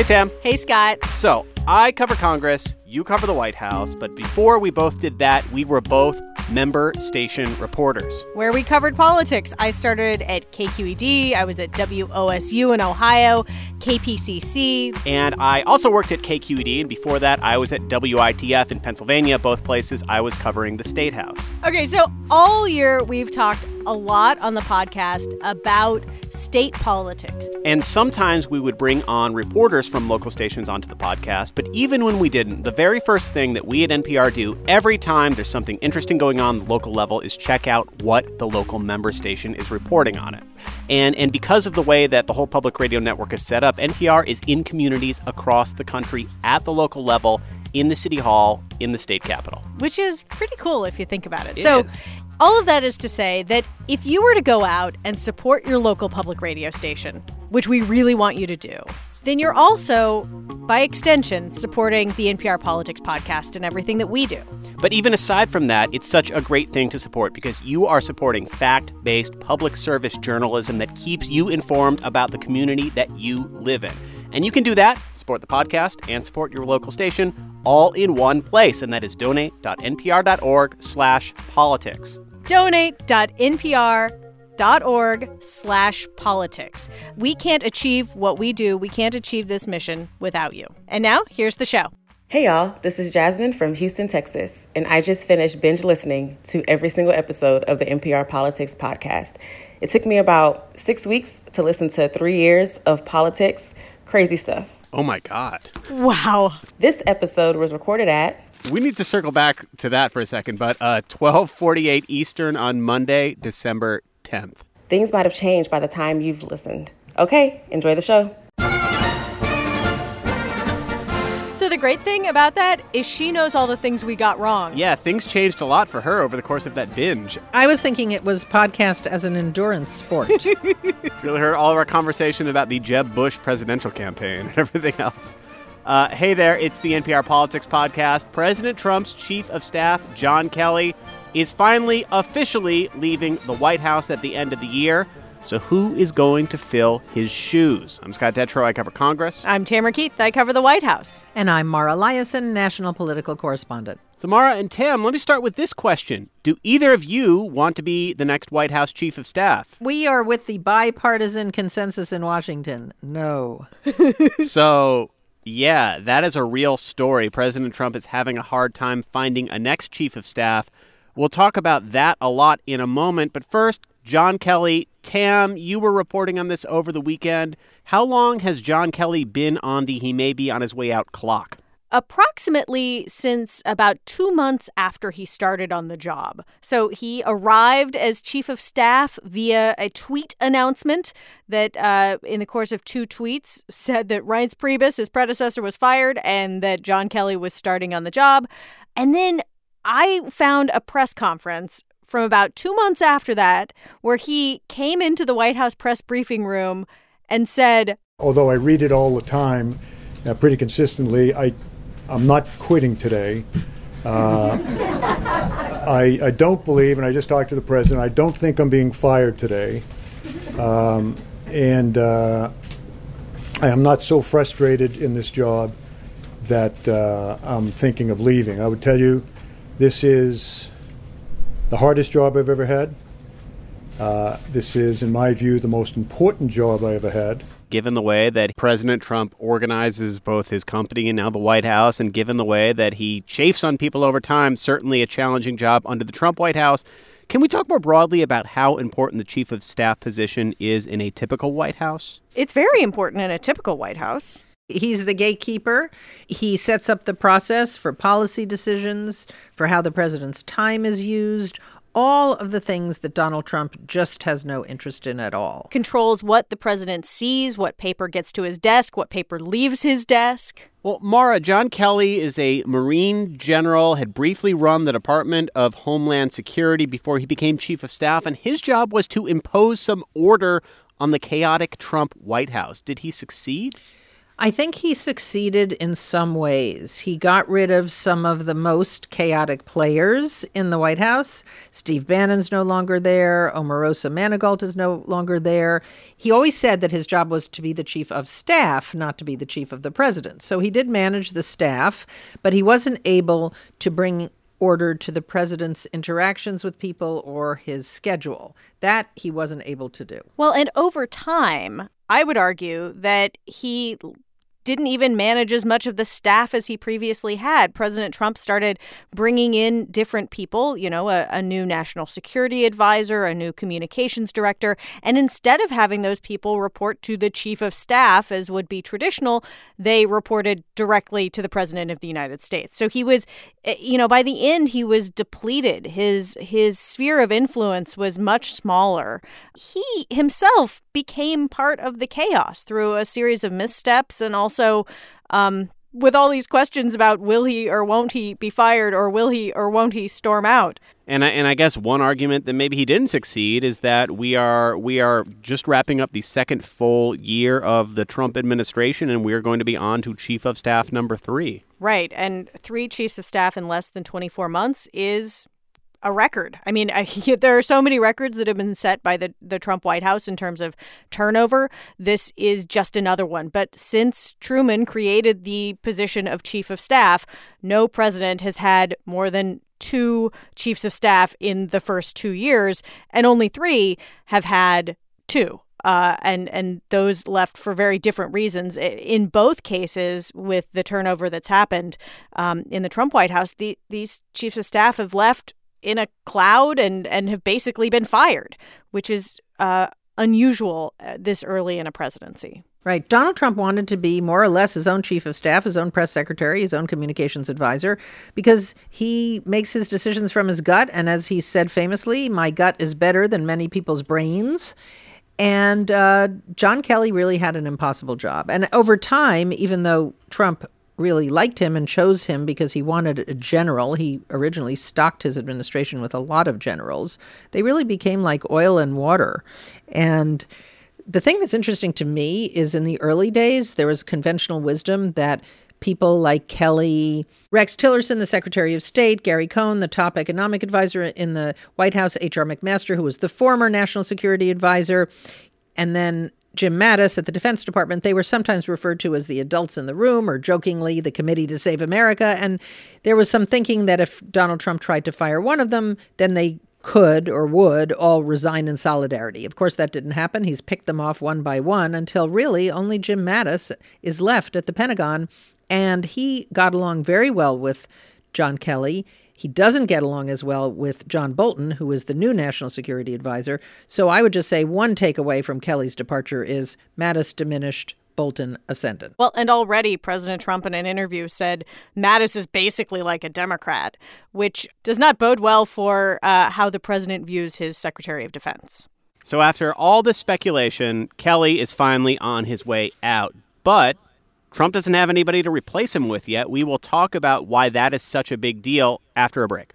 Hey, Tam. Hey, Scott. So, I cover Congress, you cover the White House, but before we both did that, we were both member station reporters. Where we covered politics. I started at KQED, I was at WOSU in Ohio, KPCC. And I also worked at KQED, and before that, I was at WITF in Pennsylvania, both places I was covering the State House. Okay, so all year we've talked a lot on the podcast about state politics. And sometimes we would bring on reporters from local stations onto the podcast, but even when we didn't, the very first thing that we at NPR do every time there's something interesting going on at the local level is check out what the local member station is reporting on it. And, and because of the way that the whole public radio network is set up, NPR is in communities across the country at the local level, in the city hall, in the state capitol. Which is pretty cool if you think about it. It so is. All of that is to say that if you were to go out and support your local public radio station, which we really want you to do, then you're also, by extension, supporting the NPR Politics podcast and everything that we do. But even aside from that, it's such a great thing to support because you are supporting fact based public service journalism that keeps you informed about the community that you live in. And you can do that, support the podcast, and support your local station all in one place, and that is donate.npr.org slash politics. donate.npr.org slash politics. We can't achieve what we do, we can't achieve this mission without you. And now, here's the show. Hey y'all, this is Jasmine from Houston, Texas, and I just finished binge listening to every single episode of the NPR Politics podcast. It took me about six weeks to listen to three years of politics, crazy stuff. Oh my God. Wow. This episode was recorded at We need to circle back to that for a second, but uh, 1248 Eastern on Monday, December 10th. Things Might Have Changed by the time you've listened. Okay, enjoy the show. So, the great thing about that is she knows all the things we got wrong. Yeah, things changed a lot for her over the course of that binge. I was thinking it was podcast as an endurance sport. Really heard all of our conversation about the Jeb Bush presidential campaign and everything else. Uh, hey there, it's the NPR Politics Podcast. President Trump's chief of staff, John Kelly, is finally officially leaving the White House at the end of the year. So, who is going to fill his shoes? I'm Scott Detrow. I cover Congress. I'm Tamara Keith. I cover the White House. and I'm Mara Liasson, national political correspondent. Samara and Tam, let me start with this question Do either of you want to be the next White House chief of staff? We are with the bipartisan consensus in Washington. No. so, yeah, that is a real story. President Trump is having a hard time finding a next chief of staff. We'll talk about that a lot in a moment. But first, John Kelly. Tam, you were reporting on this over the weekend. How long has John Kelly been on the he may be on his way out clock? Approximately since about two months after he started on the job. So he arrived as chief of staff via a tweet announcement that, uh, in the course of two tweets, said that Reince Priebus, his predecessor, was fired and that John Kelly was starting on the job. And then I found a press conference from about two months after that where he came into the White House press briefing room and said, although I read it all the time, uh, pretty consistently, I, I'm not quitting today. Uh, I, I don't believe, and I just talked to the president, I don't think I'm being fired today. Um, and uh, I am not so frustrated in this job that uh, I'm thinking of leaving. I would tell you, this is the hardest job I've ever had. Uh, this is, in my view, the most important job I ever had. Given the way that President Trump organizes both his company and now the White House, and given the way that he chafes on people over time, certainly a challenging job under the Trump White House. Can we talk more broadly about how important the chief of staff position is in a typical White House? It's very important in a typical White House. He's the gatekeeper. He sets up the process for policy decisions, for how the president's time is used, all of the things that Donald Trump just has no interest in at all. Controls what the president sees, what paper gets to his desk, what paper leaves his desk. Well, Mara, John Kelly is a Marine general, had briefly run the Department of Homeland Security before he became chief of staff, and his job was to impose some order on the chaotic Trump White House. Did he succeed? I think he succeeded in some ways. He got rid of some of the most chaotic players in the White House. Steve Bannon's no longer there. Omarosa Manigault is no longer there. He always said that his job was to be the chief of staff, not to be the chief of the president. So he did manage the staff, but he wasn't able to bring order to the president's interactions with people or his schedule. That he wasn't able to do. Well, and over time, I would argue that he didn't even manage as much of the staff as he previously had. President Trump started bringing in different people, you know, a, a, new national security advisor, a new communications director. And instead of having those people report to the chief of staff, as would be traditional, they reported directly to the president of the United States. So he was, eh, you know, by the end, he was depleted. His, his sphere of influence was much smaller. He himself became part of the chaos through a series of missteps and also also um, with all these questions about will he or won't he be fired or will he or won't he storm out. And I, and I guess one argument that maybe he didn't succeed is that we are we are just wrapping up the second full year of the Trump administration and we are going to be on to chief of staff number 3. Right. And 3 chiefs of staff in less than 24 months is a record. I mean, I, there are so many records that have been set by the, the Trump White House in terms of turnover. This is just another one. But since Truman created the position of chief of staff, no president has had more than two chiefs of staff in the first two years, and only three have had two. Uh, and and those left for very different reasons. In both cases, with the turnover that's happened um, in the Trump White House, the, these chiefs of staff have left in a cloud and and have basically been fired, which is uh, unusual uh, this early in a presidency. Right. Donald Trump wanted to be more or less his own chief of staff, his own press secretary, his own communications advisor, because he makes his decisions from his gut. And as he said famously, my gut is better than many people's brains. And uh, John Kelly really had an impossible job. And over time, even though Trump really liked him and chose him because he wanted a general. He originally stocked his administration with a lot of generals. They really became like oil and water. And the thing that's interesting to me is in the early days, there was conventional wisdom that people like Kelly, Rex Tillerson, the Secretary of State, Gary Cohn, the top economic advisor in the White House, H.R. McMaster, who was the former national security advisor, and then Jim Mattis at the Defense Department, they were sometimes referred to as the adults in the room or jokingly the Committee to Save America. And there was some thinking that if Donald Trump tried to fire one of them, then they could or would all resign in solidarity. Of course, that didn't happen. He's picked them off one by one until really only Jim Mattis is left at the Pentagon. And he got along very well with John Kelly. He doesn't get along as well with John Bolton, who is the new national security advisor. So I would just say one takeaway from Kelly's departure is Mattis diminished, Bolton ascendant. Well, and already President Trump in an interview said Mattis is basically like a Democrat, which does not bode well for uh, how the president views his Secretary of Defense. So after all this speculation, Kelly is finally on his way out. But Trump doesn't have anybody to replace him with yet. We will talk about why that is such a big deal after a break.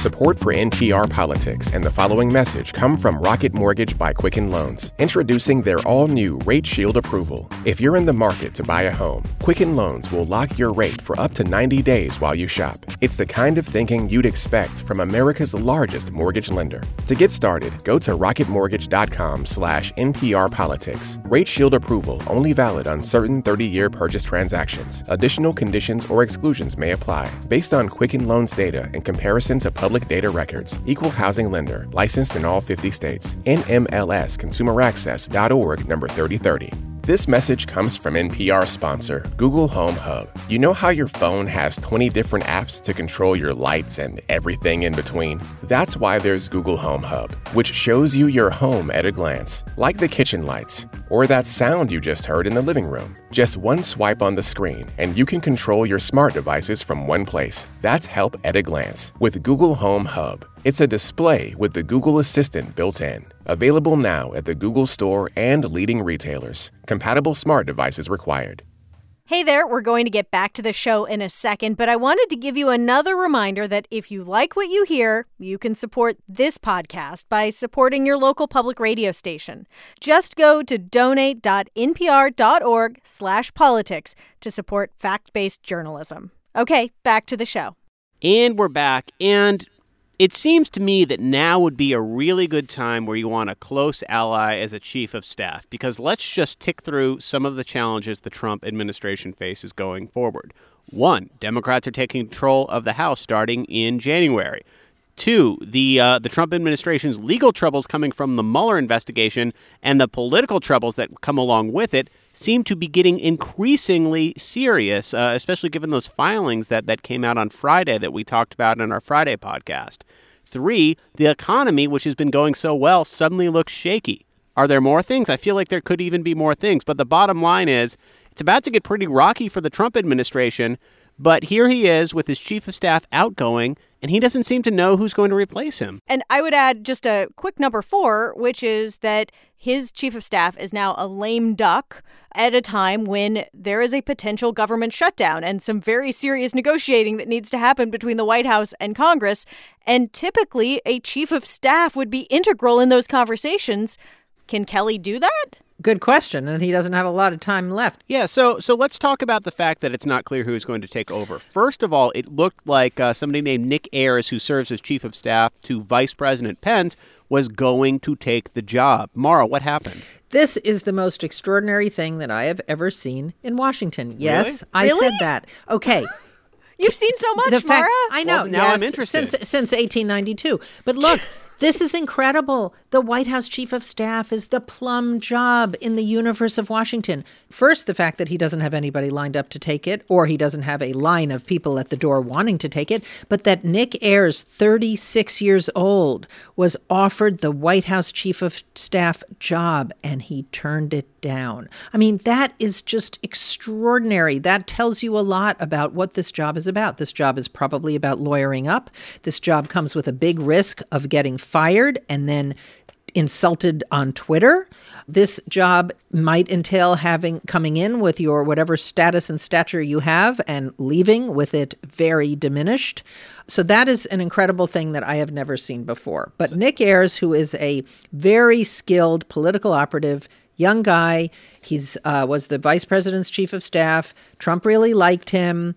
Support for NPR Politics and the following message come from Rocket Mortgage by Quicken Loans, introducing their all new Rate Shield approval. If you're in the market to buy a home, Quicken Loans will lock your rate for up to 90 days while you shop. It's the kind of thinking you'd expect from America's largest mortgage lender. To get started, go to rocketmortgage.com slash NPR Politics. Rate Shield approval only valid on certain 30 year purchase transactions. Additional conditions or exclusions may apply based on Quicken Loans data in comparison to public Public Data Records, Equal Housing Lender, licensed in all 50 states. NMLS ConsumerAccess.org number 3030. This message comes from NPR sponsor, Google Home Hub. You know how your phone has 20 different apps to control your lights and everything in between? That's why there's Google Home Hub, which shows you your home at a glance, like the kitchen lights or that sound you just heard in the living room. Just one swipe on the screen, and you can control your smart devices from one place. That's help at a glance with Google Home Hub. It's a display with the Google Assistant built in. Available now at the Google Store and leading retailers. Compatible smart devices required. Hey there, we're going to get back to the show in a second, but I wanted to give you another reminder that if you like what you hear, you can support this podcast by supporting your local public radio station. Just go to donate.npr.org/politics to support fact-based journalism. Okay, back to the show. And we're back and it seems to me that now would be a really good time where you want a close ally as a chief of staff, because let's just tick through some of the challenges the Trump administration faces going forward. One, Democrats are taking control of the House starting in January. Two, the uh, the Trump administration's legal troubles coming from the Mueller investigation and the political troubles that come along with it seem to be getting increasingly serious, uh, especially given those filings that, that came out on Friday that we talked about in our Friday podcast. Three, the economy, which has been going so well, suddenly looks shaky. Are there more things? I feel like there could even be more things. But the bottom line is it's about to get pretty rocky for the Trump administration. But here he is with his chief of staff outgoing and he doesn't seem to know who's going to replace him. And I would add just a quick number four, which is that his chief of staff is now a lame duck at a time when there is a potential government shutdown and some very serious negotiating that needs to happen between the White House and Congress. And typically, a chief of staff would be integral in those conversations. Can Kelly do that? Good question, and he doesn't have a lot of time left. Yeah, so so let's talk about the fact that it's not clear who is going to take over. First of all, it looked like uh, somebody named Nick Ayers, who serves as chief of staff to Vice President Pence, was going to take the job. Mara, what happened? This is the most extraordinary thing that I have ever seen in Washington. Yes, Really? I Really? said that. Okay. You've seen so much, the fact, Mara. I know. Well, now I'm interested. Since since 1892. But look, this is incredible. The White House chief of staff is the plum job in the universe of Washington. First, the fact that he doesn't have anybody lined up to take it, or he doesn't have a line of people at the door wanting to take it, but that Nick Ayers, 36 years old, was offered the White House chief of staff job and he turned it down. I mean, that is just extraordinary. That tells you a lot about what this job is about. This job is probably about lawyering up. This job comes with a big risk of getting fired and then insulted on Twitter. This job might entail having coming in with your whatever status and stature you have and leaving with it very diminished. So that is an incredible thing that I have never seen before. But Nick Ayers, who is a very skilled political operative, young guy, he's uh, was the vice president's chief of staff. Trump really liked him.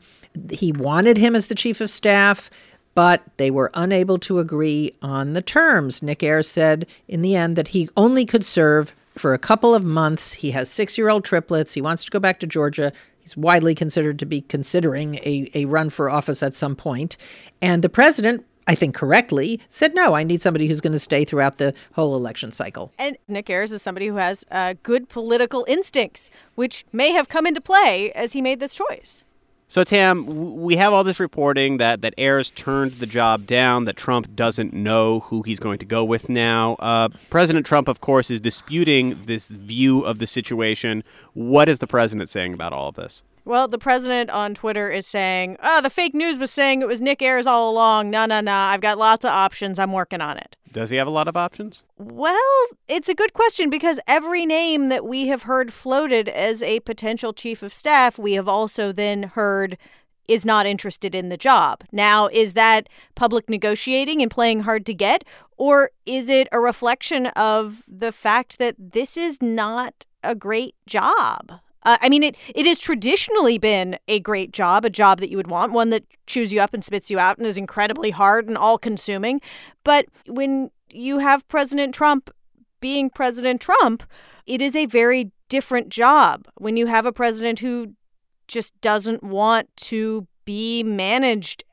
He wanted him as the chief of staff but they were unable to agree on the terms. Nick Ayers said in the end that he only could serve for a couple of months. He has six year old triplets. He wants to go back to Georgia. He's widely considered to be considering a, a run for office at some point. And the president, I think correctly, said, no, I need somebody who's going to stay throughout the whole election cycle. And Nick Ayers is somebody who has uh, good political instincts, which may have come into play as he made this choice. So Tam, we have all this reporting that that Ayers turned the job down, that Trump doesn't know who he's going to go with now. Uh, President Trump, of course, is disputing this view of the situation. What is the president saying about all of this? Well, the president on Twitter is saying, oh, the fake news was saying it was Nick Ayers all along. No, no, no. I've got lots of options. I'm working on it. Does he have a lot of options? Well, it's a good question because every name that we have heard floated as a potential chief of staff, we have also then heard is not interested in the job. Now, is that public negotiating and playing hard to get? Or is it a reflection of the fact that this is not a great job? Uh, I mean, it, it has traditionally been a great job, a job that you would want, one that chews you up and spits you out and is incredibly hard and all consuming. But when you have President Trump being President Trump, it is a very different job. When you have a president who just doesn't want to be managed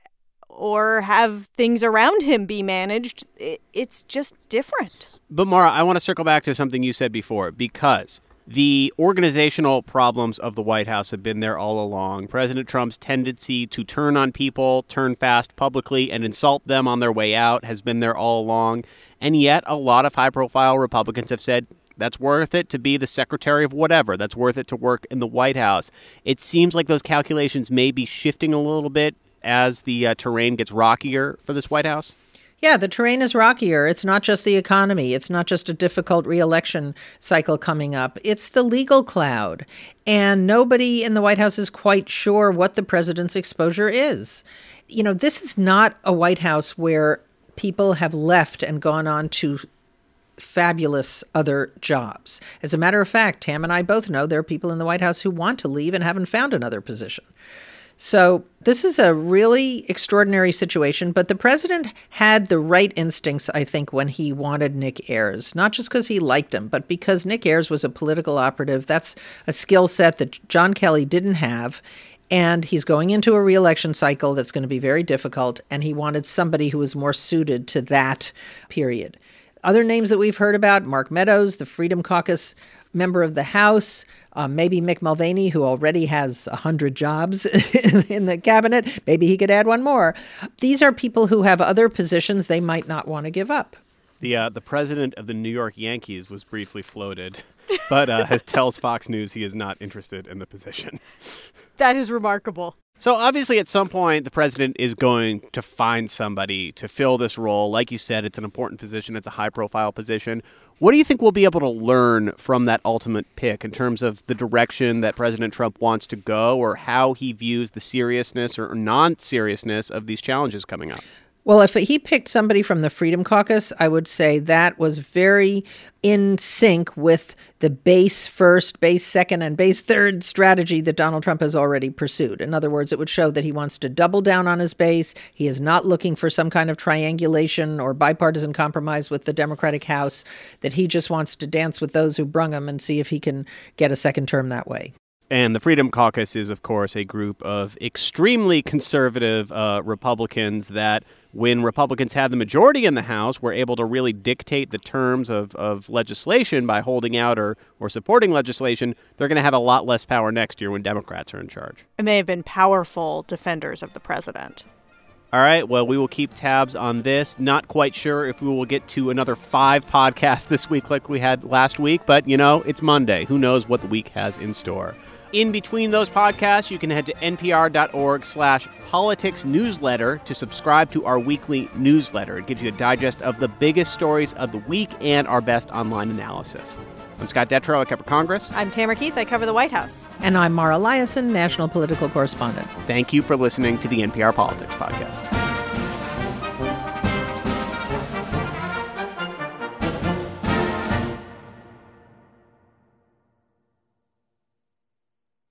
or have things around him be managed, it, it's just different. But Mara, I want to circle back to something you said before because the organizational problems of the White House have been there all along. President Trump's tendency to turn on people, turn fast publicly, and insult them on their way out has been there all along. And yet, a lot of high profile Republicans have said that's worth it to be the secretary of whatever. That's worth it to work in the White House. It seems like those calculations may be shifting a little bit as the uh, terrain gets rockier for this White House. Yeah, the terrain is rockier. It's not just the economy. It's not just a difficult reelection cycle coming up. It's the legal cloud. And nobody in the White House is quite sure what the president's exposure is. You know, this is not a White House where people have left and gone on to fabulous other jobs. As a matter of fact, Tam and I both know there are people in the White House who want to leave and haven't found another position. So, this is a really extraordinary situation, but the president had the right instincts, I think, when he wanted Nick Ayers, not just because he liked him, but because Nick Ayers was a political operative. That's a skill set that John Kelly didn't have. And he's going into a reelection cycle that's going to be very difficult, and he wanted somebody who was more suited to that period. Other names that we've heard about Mark Meadows, the Freedom Caucus member of the House, um, maybe Mick Mulvaney, who already has 100 jobs in the cabinet, maybe he could add one more. These are people who have other positions they might not want to give up. The, uh, the president of the New York Yankees was briefly floated, but uh, has tells Fox News he is not interested in the position. That is remarkable. So obviously, at some point, the president is going to find somebody to fill this role. Like you said, it's an important position. It's a high-profile position. What do you think we'll be able to learn from that ultimate pick in terms of the direction that President Trump wants to go, or how he views the seriousness or non-seriousness of these challenges coming up? Well, if he picked somebody from the Freedom Caucus, I would say that was very in sync with the base first, base second, and base third strategy that Donald Trump has already pursued. In other words, it would show that he wants to double down on his base. He is not looking for some kind of triangulation or bipartisan compromise with the Democratic House, that he just wants to dance with those who brung him and see if he can get a second term that way. And the Freedom Caucus is, of course, a group of extremely conservative uh, Republicans that, when Republicans had the majority in the House, were able to really dictate the terms of, of legislation by holding out or, or supporting legislation. They're going to have a lot less power next year when Democrats are in charge. And they have been powerful defenders of the president. All right. Well, we will keep tabs on this. Not quite sure if we will get to another five podcasts this week like we had last week, but you know, it's Monday. Who knows what the week has in store? In between those podcasts, you can head to npr.org slash politics newsletter to subscribe to our weekly newsletter. It gives you a digest of the biggest stories of the week and our best online analysis. I'm Scott Detrow. I cover Congress. I'm Tamara Keith. I cover the White House. And I'm Mara Liasson, national political correspondent. Thank you for listening to the NPR Politics Podcast.